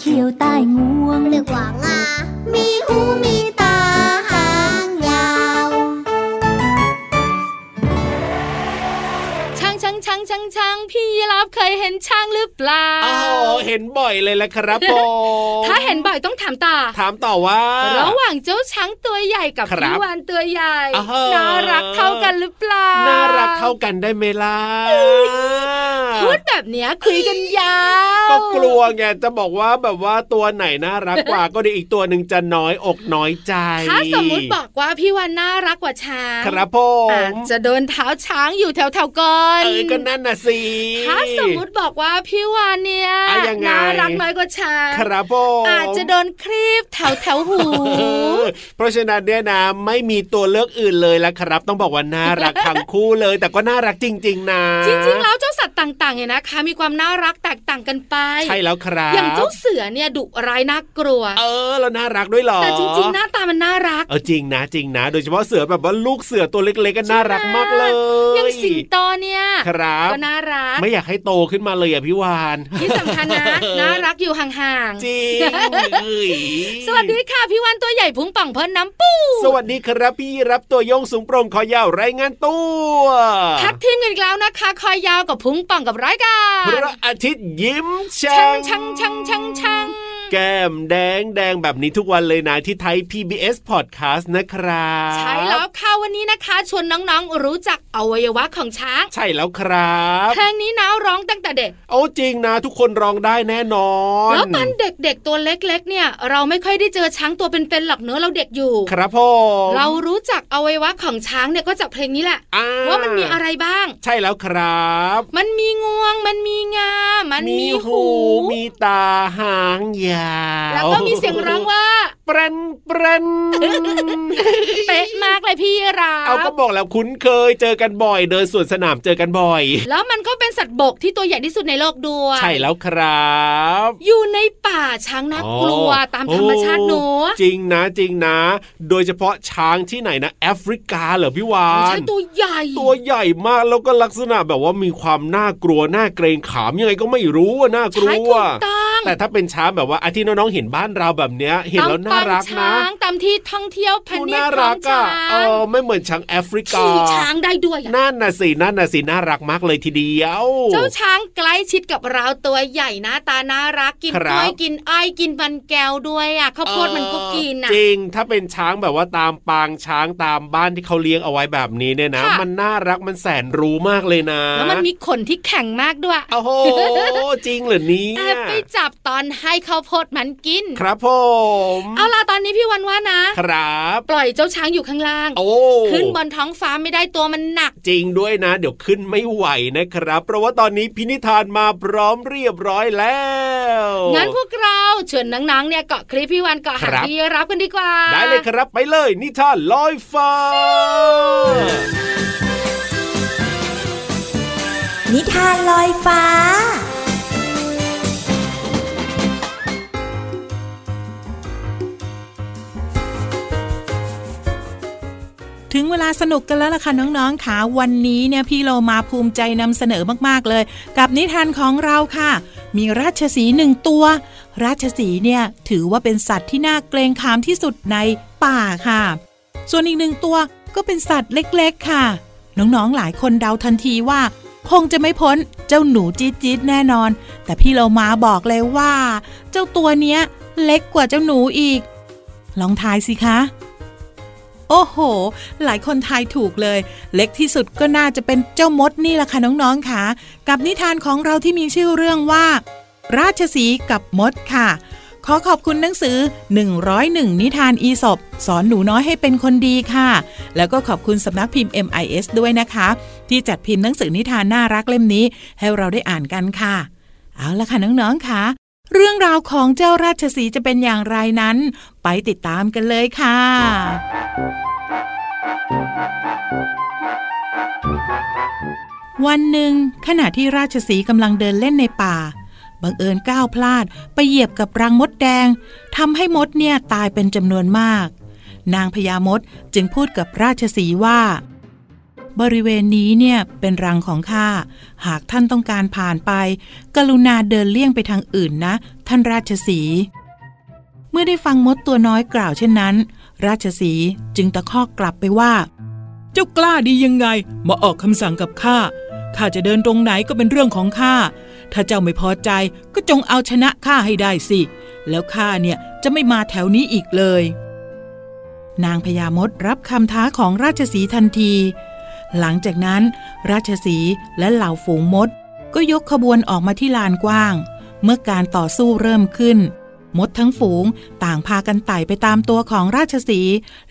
เขี้ยวใต้งวงเรียกว่างามีหูมีางช้างช้างช้างช้างพี่ยีรับเคยเห็นช้างหรือเปล่าอ๋อเห็นบ่อยเลยแหละครับผมถ้าเห็นบ่อยต้องถามต่อถามต่อว่า ระหว่างเจ้าช้างตัวใหญ่กับครับพี่วานตัวใหญ่อ่าฮะน่ารักเท่ากันหรือเปล่าน่ารักเท่ากันได้ไหมล่ะพูดแบบเนี้ยคุยกันยาวก็กลัวไงจะบอกว่าแบบว่าตัวไหนน่ารักกว่าก็เดี๋ยวอีกตัวหนึ่งจะน้อยอกน้อยใจถ้าสมมุติบอกว่าพี่วานน่ารักกว่าช้าง ครับผอามจจะโดนเท้าช้างอยู่แถวแถวๆก่อนเออก็นั่นน่ะสิถ้าสมมุติบอกว่าพี่วานเนี่ยอะยังไงน่ารักน้อยกว่าช้างครับผมอาจจะโดนครีบแถวแถวๆหูเออเพราะฉะนั้นเนี่ยนะไม่มีตัวเลือกอื่นเลยละครับ ต้องบอกว่าน่ารักทั้งคู่เลย แต่ก็น่ารักจริง ๆ นะ จริง ๆ แล้วเจ้าสั ตว์ต่างๆเนี่ยนะคะ มีความน่ารักแตกต่างกันไป ใช่แล้วครับ อย่างเจ้าเสือเนี่ยดุร้ายน่ากลัว เออแล้วน่ารักด้วยเหรอแต่จริงๆ หน้าตามันน่ารัก เออจริงนะจริงนะ โดยเฉพาะเสือแบบว่าลูกเสือตัวเล็กๆก็น่ารักมากเลยอย่างสิงโตเนี่ยครับก็น่ารักไม่อยากให้โตขึ้นมาเลยอะพี่วานที่สำคัญนะน่ารักอยู่ห่างจริงเอ้ยๆสวัสดีค่ะพี่วันตัวใหญ่พุงป่องเพิ่นน้ำปูสวัสดีครับพี่รับตัวโยงสูงโปร่งคอยาวรายงานตัวทักทีมกันอีกแล้วนะคะคอยยาวกับพุงป่องกับร้อยกาพระอาทิตย์ยิ้มช่าช่างงช่างช่างช่างช่าง แก้มแดงแดงแบบนี้ทุกวันเลยนะที่ไทย PBS Podcast นะครับ ใช่แล้วค่ะวันนี้นะคะ ชวนน้องๆรู้จักอวัยวะของช้าง ใช่แล้วครับเพลงนี้นะร้องตั้งแต่เด็กโอ้จริงนะ ทุกคนร้องได้แน่นอน แล้วตอนเด็กๆตัวเล็กๆ เนี่ย เราไม่ค่อยได้เจอช้างตัวเป็นๆหรอกเนอะเราเด็กอยู่ ครับผมเรารู้จักอวัยวะของช้างเนี่ยก็จากเพลงนี้แหละอ่ว่ามันมีอะไรบ้าง ใช่แล้วครับ มันมีงวงมันมีงา มันมีหู มีตาหางยาวแล้วก็มีเสียงร้องว่าเปรนเปรนเป๊ะมากเลยพี่ราเอาก็บอกแล้วคุ้นเคยเจอกันบ่อยเดินสวนสนามเจอกันบ่อย แล้วมันก็เป็นสัตว์บกที่ตัวใหญ่ที่สุดในโลกด้วยใช่แล้วครับ อยู่ในป่าช้างน่ากลัวอ๋อตามธรรมชาติโอ้เนอะจริงนะจริงนะ โดยเฉพาะช้างที่ไหนนะแอฟริกาเหรอพี่วานใช่ตัวใหญ่ ตัวใหญ่มากแล้วก็ลักษณะแบบว่ามีความน่ากลัวน่าเกรงขามยังไงก็ไม่รู้อะน่ากลัใช่วถูกต้องแต่ถ้าเป็นช้างแบบว่าอาที่น้องๆเห็นบ้านเราแบบเนี้ย เห็นแล้วน่ารักตามปางนะช้างตามที่ท่องเที่ยวพันดูธุ์น่าขอรังกช้าอะเองอไม่เหมือนช้างแอฟริกาขี่ช้างได้ด้วยอะนั่นน่ะสินั่นน่ะสิน่ารักมากเลยทีเดียว เจ้าช้างใกล้ชิดกับเราตัวใหญ่หน้าตาน่ารักกินคกรับล้วยกินอ้อยกินมันแก้วด้วยอะข้าวโพดมันก็กินอะจริง ถ้าเป็นช้างแบบว่าตามปางช้างตามบ้านที่เขาเลี้ยงเอาไว้แบบนี้เนี่ยนะค่ะมันน่ารักมันแสนรู้มากเลยนะแล้วมันมีขนที่แข็งมากด้วยโอ้โหจริงเหรอเนี่แอยบไปจับตอนให้ข้าวโพดมันกิน ครับผมเอาล่ะตอนนี้พี่วันว่านะครับ ปล่อยเจ้าช้างอยู่ข้างล่าง โอ้ขึ้นบนท้องฟ้าไม่ได้ตัวมันหนัก จริงด้วยนะ เดี๋ยวขึ้นไม่ไหวนะครับ เพราะว่าตอนนี้พินิธานมาพร้อมเรียบร้อยแล้วงั้นพวกเราเชิญนังๆเนี่ยเกาะคลิปพี่วันเกาะหางครับพี่รับกันดีกว่า ได้เลยครับไปเลยนิทานลอยฟ้า นิทานลอยฟ้า ถึงเวลาสนุกกันแล้วล่ะค่ะน้องๆค่ะวันนี้เนี่ยพี่เรามาภูมิใจนำเสนอมากๆเลย กับนิทานของเราค่ะ มีราชสีหนึ่งตัว ราชสีเนี่ยถือว่าเป็นสัตว์ที่น่าเกรงขามที่สุดในป่าค่ะ ส่วนอีกหนึ่งตัวก็เป็นสัตว์เล็กๆค่ะ น้องๆหลายคนเดาทันทีว่า คงจะไม่พ้นเจ้าหนูจี๊ดจี๊ดแน่นอน แต่พี่เรามาบอกเลยว่า เจ้าตัวเนี้ยเล็กกว่าเจ้าหนูอีก ลองทายสิคะ โอ้โห หลายคนทายถูกเลย เล็กที่สุดก็น่าจะเป็นเจ้ามดนี่แหละค่ะน้องๆค่ะ กับนิทานของเราที่มีชื่อเรื่องว่า ราชสีกับมดค่ะ ขอขอบคุณหนังสือ 101 นิทานอีสบสอนหนูน้อยให้เป็นคนดีค่ะ แล้วก็ขอบคุณสำนักพิมพ์ MIS ด้วยนะคะ ที่จัดพิมพ์หนังสือนิทานน่ารักเล่มนี้ ให้เราได้อ่านกันค่ะ เอาละค่ะน้องๆค่ะ เรื่องราวของเจ้าราชสีจะเป็นอย่างไรนั้น ไปติดตามกันเลยค่ะวันหนึ่งขณะที่ราชสีกำลังเดินเล่นในป่า บังเอิญก้าวพลาดไปเหยียบกับรังมดแดงทำให้มดเนี่ยตายเป็นจำนวนมาก นางพญามดจึงพูดกับราชสีว่า บริเวณนี้เนี่ยเป็นรังของข้า หากท่านต้องการผ่านไป กรุณาเดินเลี่ยงไปทางอื่นนะ ท่านราชสีเมื่อได้ฟังมดตัวน้อยกล่าวเช่นนั้น ราชสีจึงตะคอกกลับไปว่า เจ้ากล้าดียังไง มาออกคำสั่งกับข้า ข้าจะเดินตรงไหนก็เป็นเรื่องของข้า ถ้าเจ้าไม่พอใจก็จงเอาชนะข้าให้ได้สิ แล้วข้าเนี่ยจะไม่มาแถวนี้อีกเลย นางพญามดรับคำท้าของราชสีทันที หลังจากนั้น ราชสีและเหล่าฝูงมด ก็ยกขบวนออกมาที่ลานกว้าง เมื่อการต่อสู้เริ่มขึ้น มดทั้งฝูงต่างพากันไต่ไปตามตัวของราชสี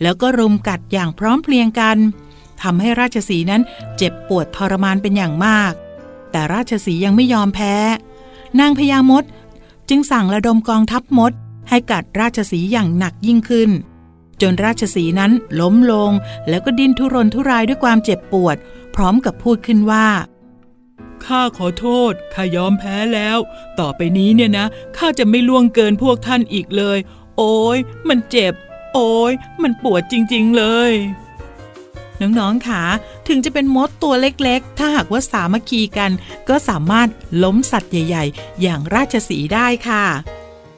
แล้วก็รุมกัดอย่างพร้อมเพรียงกันทำให้ราชสีนั้นเจ็บปวดทรมานเป็นอย่างมาก แต่ราชสียังไม่ยอมแพ้ นางพญามด จึงสั่งระดมกองทัพมด ให้กัดราชสีอย่างหนักยิ่งขึ้น จนราชสีห์นั้นล้มลง แล้วก็ดิ้นทุรนทุรายด้วยความเจ็บปวด พร้อมกับพูดขึ้นว่าข้าขอโทษ ข้ายอมแพ้แล้ว ต่อไปนี้เนี่ยนะ ข้าจะไม่ล่วงเกินพวกท่านอีกเลย โอ้ย มันเจ็บ โอ้ย มันปวดจริง ๆ เลย น้องๆค่ะ ถึงจะเป็นมดตัวเล็กๆ ถ้าหากว่าสามัคคีกัน ก็สามารถล้มสัตว์ใหญ่ ๆ อย่างราชสีห์ได้ค่ะ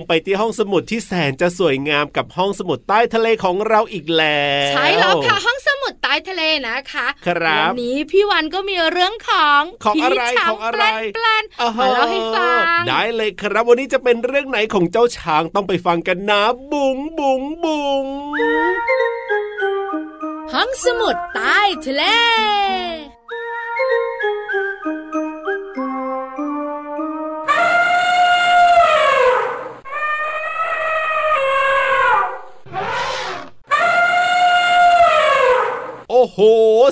งไปที่ห้องสมุดที่แสนจะสวยงามกับห้องสมุดใต้ทะเลของเราอีกแล้วใช่แล้วค่ะห้องสมุดใต้ทะเลนะคะครับวันนี้พี่วันก็มีเรื่องของของอะไรผีช้าของอะไรแปลนๆอ่ฮะมาเล่าให้ฟังได้เลยครับวันนี้จะเป็นเรื่องไหนของเจ้าช้างต้องไปฟังกันนะบุ๋งบุ๋งบุ๋งห้องสมุดใต้ทะเล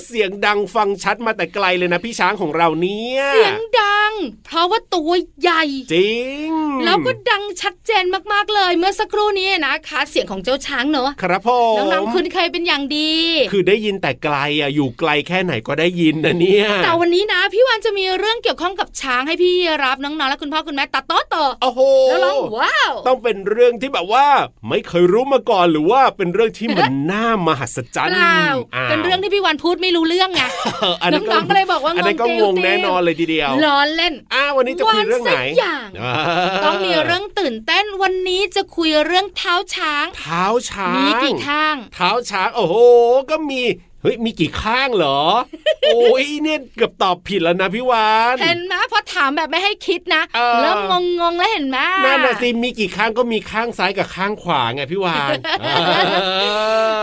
เสียงดังฟังชัดมาแต่ไกลเลยนะพี่ช้างของเราเนี่ย เสียงดัง เพราะว่าตัวใหญ่ จริง แล้วก็ดังชัดเจนมากๆเลยเมื่อสักครู่นี้นะคะเสียงของเจ้าช้างเนอะครับผมน้องๆคุณเคยเป็นอย่างดี คือได้ยินแต่ไกลอะอยู่ไกลแค่ไหนก็ได้ยินนะเนี่ยแต่วันนี้นะ พี่วันจะมีเรื่องเกี่ยวข้องกับช้างให้พี่รับน้องๆและคุณพ่อคุณแม่ตัดโต๊ะต่อโอ้โหแล้วร้องว้าวต้องเป็นเรื่องที่แบบว่า ไม่เคยรู้มาก่อนหรือว่าเป็นเรื่องที่มันน่ามหัศจรรเปย์ล่าาวเป็นเรื่องที่พี่วันพูดไม่รู้เรื่องไงอันนั้นน้องๆก็เลยบอกว่างงอันนั้นก็ติงวงติวแน่นอนเลยทีเดียวล้อเล่นอ้าวันนี้จะคุยเรื่องไหนวันสักอย่างต้องมีเรื่องตื่นเต้นวันนี้จะคุยเรื่องเท้าช้าง เท้าช้างมีกี่ข้าง เท้าช้างโอ้โห ก็มี เฮ้ยมีกี่ข้างเหรอ โอ้ยเนี่ยเกือบตอบผิดแล้วนะพี่วานเห็นไหมพอถามแบบไม่ให้คิดนะเออเริ่มงงงๆแล้วเห็นไหมนั่นน่ะสิมีกี่ข้างก็มีข้างซ้ายกับข้างขวาไงพี่วาน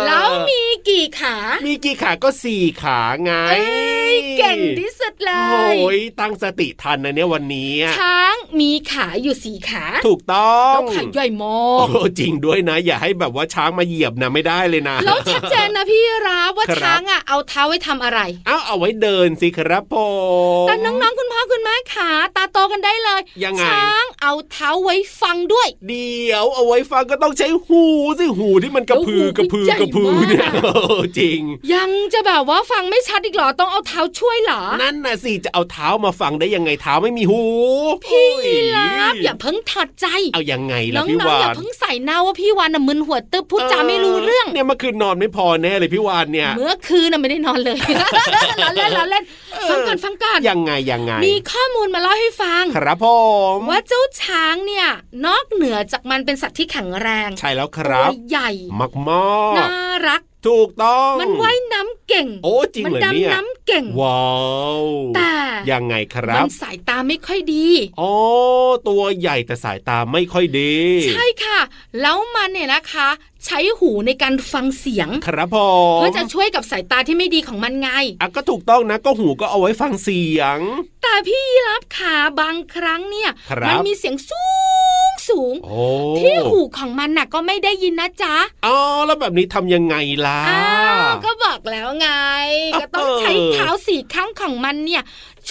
แล้วมีกี่ขา มีกี่ขาก็สี่ขาไงเอ้ยเก่งที่สุดเลโอ้ยยตั้งสติทันนะเนี่ยวันนี้อะช้างมีขาอยู่สี่ขา ถูกต้องแล้วขาใหญ่มอโอ้กจริงด้วยนะ อย่าให้แบบว่าช้างมาเหยียบนะไม่ได้เลยนะแล้วชัดเจนนะพี่รับว่าครับช้างอะเอาเท้าไว้ทำอะไรเอาเอาไว้เดินสิครับผมแต่น้องๆคุณพ่อคุณแม่ขาตาโตกันได้เลยยังไงช้างเอาเท้าไว้ฟังด้วย เดี๋ยวเอาไว้ฟังก็ต้องใช้หูสิหูที่มันกระพือแล้วหูกระพือใหญ่กระพือเนี่ยมากเออจริง ยังจะแบบว่าฟังไม่ชัดอีกเหรอต้องเอาเท้าช่วยเหรอนั่นน่ะสิจะเอาเท้ามาฟังได้ยังไงเท้าไม่มีหูพี่โอ้ยรับอย่าเพิ่งถอดใจ เอายังไงน้ล่ะพี่องวาๆอย่านเพิ่งใส่หน้าว่าพี่วานน่ะมึนหัวตึ๊บพูดจาไม่รู้เรื่อง เนี่ยเมื่อคืนนอนไม่พอแน่เลยพี่วานเนี่ย เมื่อคืนน่ะไม่ได้นอนเลยล้อเล่นล้อเล่นฟังก่อนฟังก่อนยังไงยังไง มีข้อมูลมาเล่าให้ฟัง ครับผมว่าเจ้าช้างเนี่ย นอกเหนือจากมันเป็นสัตว์ที่แข็งแรง ใช่แล้วคตัรัวบใหญ่มากมอน่ารัก ถูกต้อง มันว่ายน้ำเก่ง โอ้จริงมัเหรอเนี่ยดำน้ำเก่ง ว้าวแต่ยังไงครัมับนสายตาไม่ค่อยดีอ๋อตัวใหญ่แต่สายตาไม่ค่อยดี ใช่ค่ะ แล้วมันเนี่ยนะคะ ใช้หูในการฟังเสียง ครับผมเพื่อจะช่วยกับสายตาที่ไม่ดีของมันไงอะก็ถูกต้องนะก็หูก็เอาไว้ฟังเสียง แต่พี่รับขาบางครั้งเนี่ยครับมัมีเสียงสูงสูงโอ้ที่หูของมันน่ะก็ไม่ได้ยินนะจ๊ะอ๋อแล้วแบบนี้ทำยังไงล่ะอ้าวก็บอกแล้วไง ก็ต้องใช้เท้าสี่ข้างของมันเนี่ย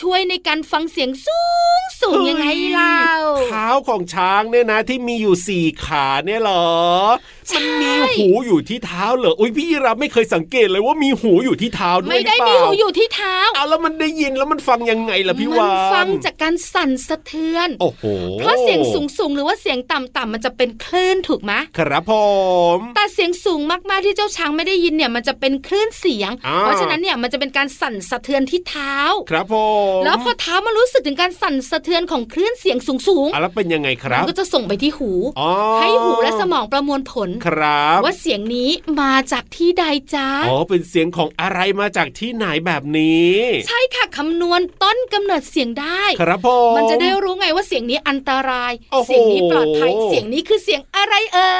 ช่วยในการฟังเสียงสูงสูงยังไงเล่าเท้าของช้างเนี่ยนะที่มีอยู่สี่ขาเนี่ยเหรอใช่ มันมีหูอยู่ที่เท้าเหรออุ้ยพี่รับไม่เคยสังเกตเลยว่ามีหูอยู่ที่เท้าด้วยไม่ได้หรืมีเปล่าหูอยู่ที่เท้าเอาแล้วมันได้ยินแล้วมันฟังยังไงล่ะพี่มัวานฟังจากการสั่นสะเทือนโอ้โหเพราะเสียงสูงสูงๆหรือว่าเสียงต่ำๆมันจะเป็นคลื่นถูกไหมครับผมแต่เสียงสูงมากๆที่เจ้าช้างไม่ได้ยินเนี่ยมันจะเป็นคลื่นเสียงอ่าเพราะฉะนั้นเนี่ยมันจะเป็นการสั่นสะเทือนที่เท้า ครับผมแล้วพอเท้ามันรู้สึกถึงการสั่นสะเทือนของคลื่นเสียงสูงอะแล้วเป็นยังไงคๆรัมับนก็จะส่งไปที่หูอ๋อให้หูและสมองประมวลผลครับ ว่าเสียงนี้มาจากที่ใดจ้าอ๋อเป็นเสียงของอะไรมาจากที่ไหนแบบนี้ ใช่ค่ะคำนวณต้นกำเนิดเสียงได้ ครับผมมันจะได้รู้ไงว่าเสียงนี้อันตรายโอ้โหเสียงนี้ปลอดภัยเสียงนี้คือเสียงอะไรเอ่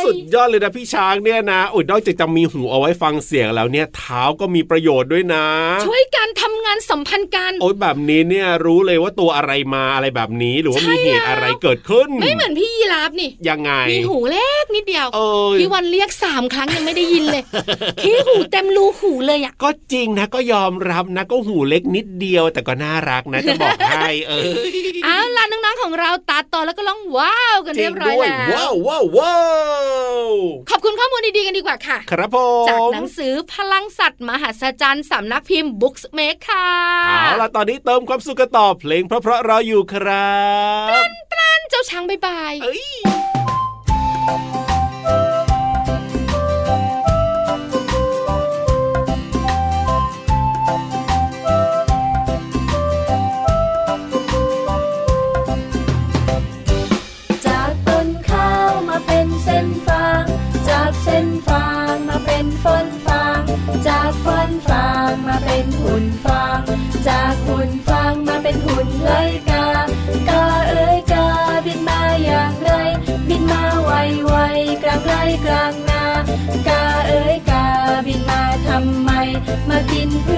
ยสุดยอดเลยนะพี่ช้างเนี่ยนะอุยนอกจากจะมีหูเอาไว้ฟังเสียงแล้วเนี่ยเท้าก็มีประโยชน์ด้วยนะ ช่วยการทำงานสัมพันธ์กันโอ้ยแบบนี้เนี่ยรู้เลยว่าตัวอะไรมาอะไรแบบนี้หรือว่าใช่มีเหตุแล้วอะไรเกิดขึ้น ไม่เหมือนพี่ยีราฟนี่ยังไงมีหูเล็กนิดเดียว เอ้ยพี่วันเรียกสามครั้งยังไม่ได้ยินเลยพี่หูเต็มรูหูเลยอะก็จริงนะก็ยอมรับนะก็หูเล็กนิดเดียวแต่ก็น่ารักนะจะบอกให้เออเอาล่ะน้องๆของเราตาโตแล้วก็ร้องว้าวกันจริเรียงบร้อยด้วยแล้วว้าวว้าวว้าวขอบคุณข้อมูลดีๆกันดีกว่าค่ะ ครับผมจากหนังสือพลังสัตว์มหัศจรรย์สำนักพิมพ์ Books Make ค่ะเอาล่ะตอนนี้เติมความสุขกันต่อเพลงเพราะๆรออยู่ครับเจ้าช้างบายบายเอ้ย หุ่นฟาง จากหุ่นฟางมาเป็นหุ่นไรกากาเอ้ยกาบินมาอย่างไร บินมาไวไวกลางไรกลางนากาเอ้ยกาบินมาทำไม มากินพื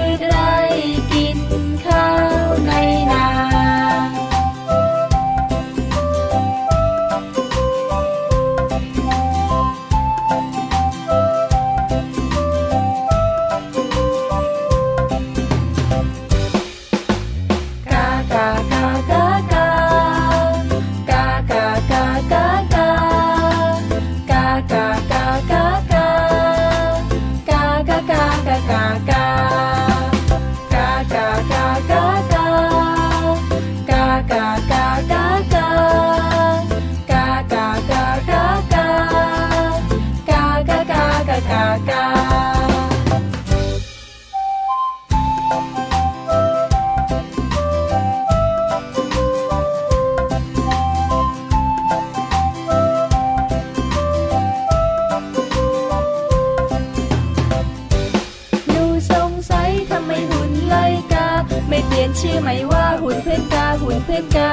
ชื่อไหม่ว่าหุ่นเพื่อนกาหุ่นเพื่อนกา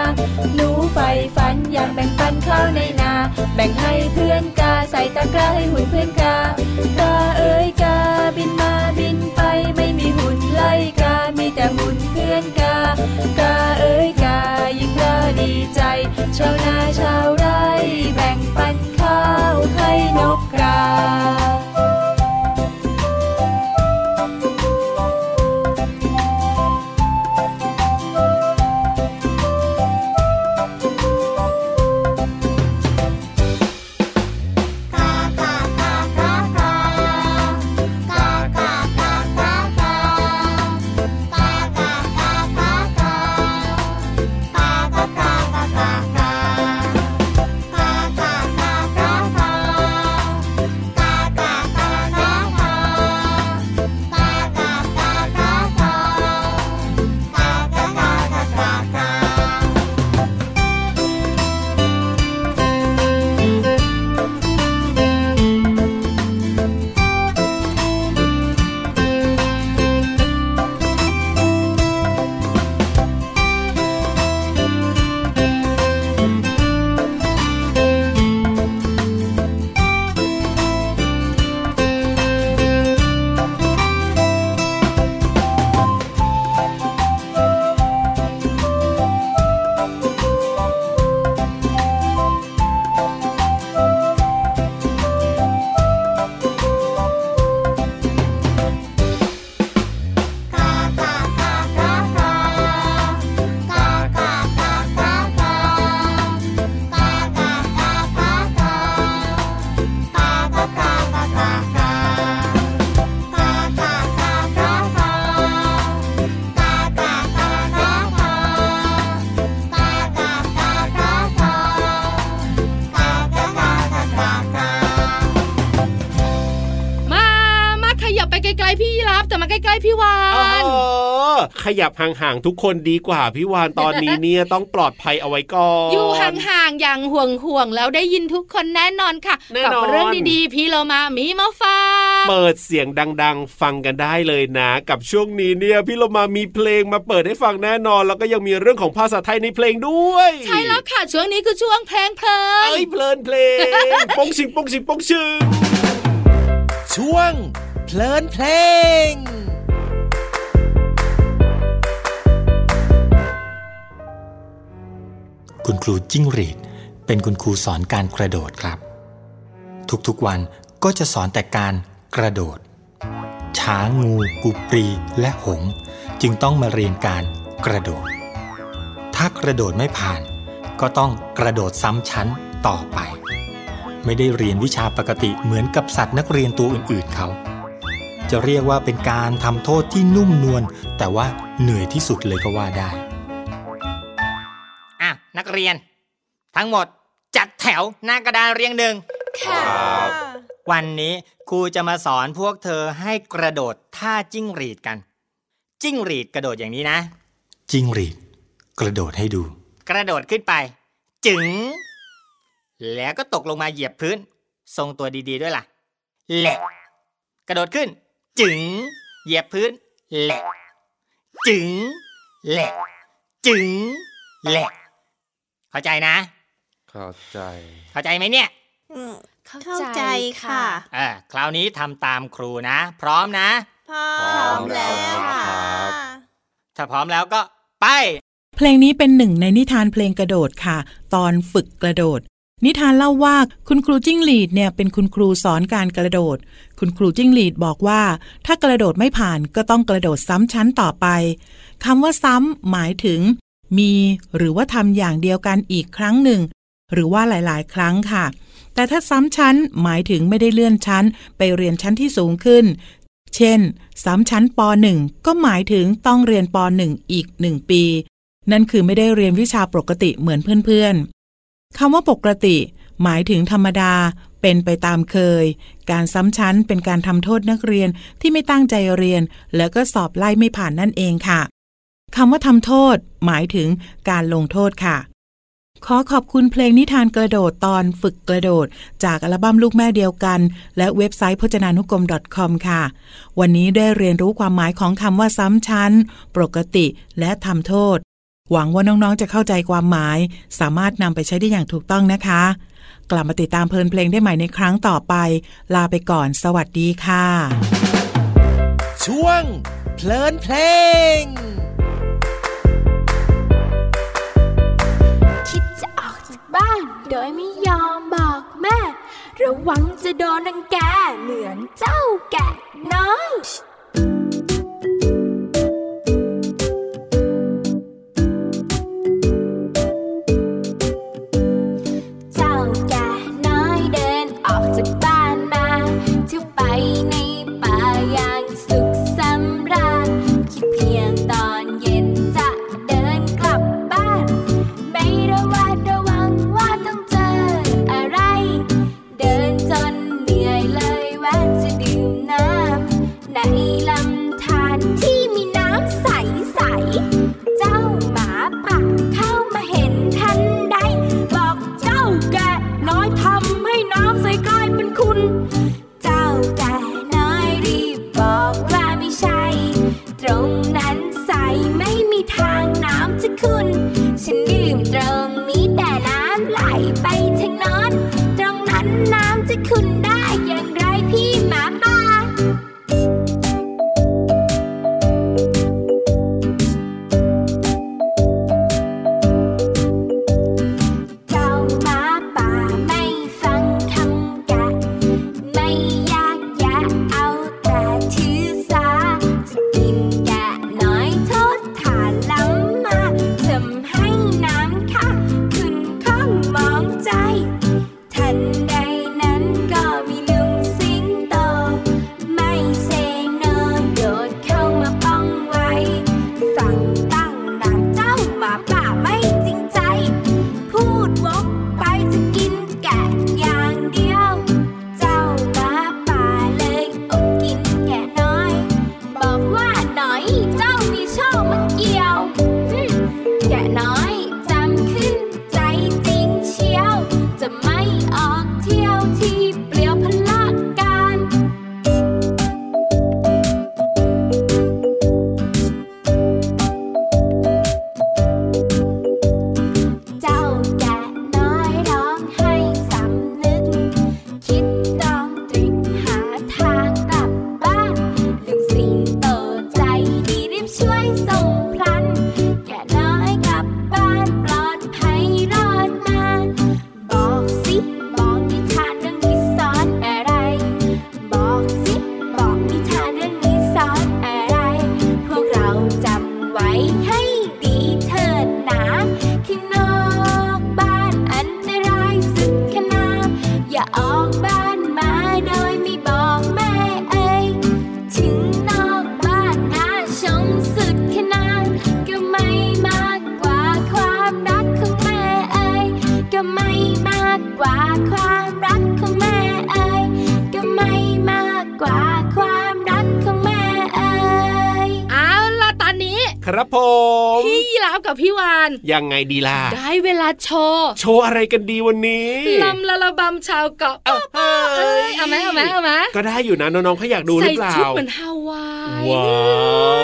หนูใฝ่ฝันอยากแบ่งปันข้าวในนา แบ่งให้เพื่อนกาใส่ตะกร้าให้หุ่นเพื่อนกากาเอ้ยกาบินมาบินไปไม่มีหุ่นไล่กา มีแต่หุ่นเพื่อนกากาเอ้ยกายิ่งกาดีใจชาวนาชาว ยับห่างๆทุกคนดีกว่าพี่วานตอนนี้เนี่ยต้องปลอดภัยเอาไว้ก่อนอยู่ห่างๆอย่างห่วงๆแล้วได้ยินทุกคนแน่นอนค่ะแน่กันอนเรื่องดีๆพี่เรามามีมาฝากเปิดเสียงดัง ๆ ฟังกันได้เลยนะ กับช่วงนี้เนี่ยพี่เรามามีเพลงมาเปิดให้ฟังแน่นอน แล้วก็ยังมีเรื่องของภาษาไทยในเพลงด้วย ใช่แล้วค่ะช่วงนี้คือช่วงเพลงเพลินเอ้ยเพลินเพลงปงสิงปงสิงปงชึงช่วงเพลินเพลง คุณครูจิ้งหรีด เป็นคุณครูสอนการกระโดดครับ ทุกๆวันก็จะสอนแต่การกระโดด ช้างงูกุปรีและหง จึงต้องมาเรียนการกระโดด ถ้ากระโดดไม่ผ่าน ก็ต้องกระโดดซ้ำชั้นต่อไป ไม่ได้เรียนวิชาปกติเหมือนกับสัตว์นักเรียนตัวอื่นๆเขา จะเรียกว่าเป็นการทำโทษที่นุ่มนวลแต่ว่าเหนื่อยที่สุดเลยก็ว่าได้ นักเรียน ทั้งหมดจัดแถวหน้ากระดานเรียงหนึ่งค่ะวันนี้ครูจะมาสอนพวกเธอให้กระโดดท่าจิ้งหรีดกัน จิ้งหรีดกระโดดอย่างนี้นะ จิ้งหรีด กระโดดให้ดู กระโดดขึ้นไป จึง แล้วก็ตกลงมาเหยียบพื้น ทรงตัวดีๆด้วยล่ะแหละกระโดดขึ้น จึง เหยียบพื้นแหละจึงแหละจึงแหละ เข้าใจนะ เข้าใจ เข้าใจไหมเนี่ย เข้าใจค่ะ เออคราวนี้ทำตามครูนะ พร้อมนะ พร้อมแล้วค่ะถ้าพร้อมแล้วก็ไป เพลงนี้เป็นหนึ่งในนิทานเพลงกระโดดค่ะ ตอนฝึกกระโดด นิทานเล่าว่าคุณครูจิ้งหรีดเนี่ยเป็นคุณครูสอนการกระโดด คุณครูจิ้งหรีดบอกว่า ถ้ากระโดดไม่ผ่านก็ต้องกระโดดซ้ำชั้นต่อไปคำว่าซ้ำหมายถึง มีหรือว่าทำอย่างเดียวกันอีกครั้งหนึ่ง หรือว่าหลาย ๆ ครั้งค่ะ แต่ถ้าซ้ำชั้นหมายถึงไม่ได้เลื่อนชั้น ไปเรียนชั้นที่สูงขึ้น เช่น ซ้ำชั้นป .1 ก็หมายถึงต้องเรียนป .1 อีกหนึ่งปี นั่นคือไม่ได้เรียนวิชาปกติเหมือนเพื่อน ๆคำว่าปกติ หมายถึงธรรมดา เป็นไปตามเคย การซ้ำชั้นเป็นการทำโทษนักเรียนที่ไม่ตั้งใจเรียน แล้วก็สอบไล่ไม่ผ่านนั่นเองค่ะ คำว่าทำโทษ หมายถึงการลงโทษค่ะ ขอขอบคุณเพลงนิทานกระโดดตอนฝึกกระโดด จากอัลบั้มลูกแม่เดียวกัน และเว็บไซต์พจนานุกรม .com ค่ะ วันนี้ได้เรียนรู้ความหมายของคำว่าซ้ำชั้น ปกติ และทำโทษ หวังว่าน้องๆจะเข้าใจความหมาย สามารถนำไปใช้ได้อย่างถูกต้องนะคะ กลับมาติดตามเพลินเพลงได้ใหม่ในครั้งต่อไป ลาไปก่อน สวัสดีค่ะ ช่วง เพลินเพลง บ้าน โดยไม่ยอมบอกแม่ ระวังจะโดนรังแกเหมือนเจ้าแกะน้อย กของแม่เอ่ยเอาล่ะตอนนี้ครับผมพี่ราฟกับพี่วานยังไงดีล่ะได้เวลาโชว์โชว์อะไรกันดีวันนี้ลำละละบำชาวเกาะเอ้าเอ้ยเอาไหมเอาไหมเอาไหมก็ได้อยู่นะน้องๆเขาอยากดูหรือเปล่าใส่ชุดเหมือนฮาวายว้า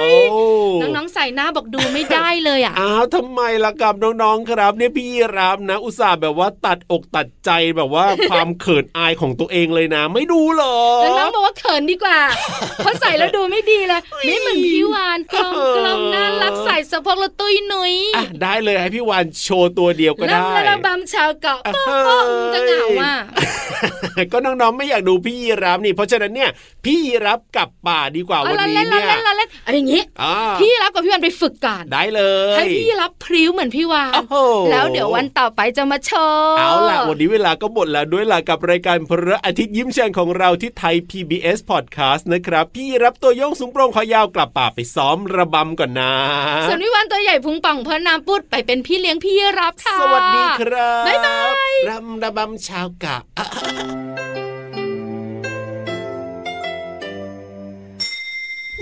วน้องๆใส่หน้าบอกดูไม่ได้เลยอะ อ้าวทำไมล่ะกับน้องๆครับเนี่ยพี่รับนะ อุตส่าห์แบบว่าตัดอกตัดใจแบบว่าความเขินอายของตัวเองเลยนะ ไม่ดูเหรอแล้วน้องบอกว่าเขินดีกว่าเพราะใส่แล้วดูไม่ดีเลยไม่เหมือนพี่วานกลมกลมน่ารักใส่สะโพกแล้วตุ้ยนุ้ยอะได้เลยให้พี่วานโชว์ตัวเดียวก็ได้ลำละละบำชาวเกาะโป๊ะโป๊ะจะเหงาอะก็น้องๆไม่อยากดูพี่ยีรับนี่ เพราะฉะนั้นเนี่ย พี่ยีรับกลับป่าดีกว่าเอาวันละนี้เล่นละเนี่ยเล่นละเล่น อะไรอย่างงี้อ่าพี่รับกับพี่วานไปฝึกก่อนได้เลยให้พี่รับพริ้วเหมือนพี่วานโอ้โหแล้วเดี๋ยววันต่อไปจะมาโชว์เอาล่ะวันนี้เวลาก็หมดแล้วด้วยล่ะกับรายการพระอาทิตย์ยิ้มแฉ่งของเราที่ไทย PBS Podcast นะครับ พี่รับตัวโยงสูงโปร่งคอยาวกลับป่าไปซ้อมระบำก่อนนะส่วนพี่วานตัวใหญ่พุงป่องเพราะน้ำปุดไปเป็นพี่เลี้ยงพี่รับค่ะสวัสดีครับบ๊ายบายรำระบำชาวกะ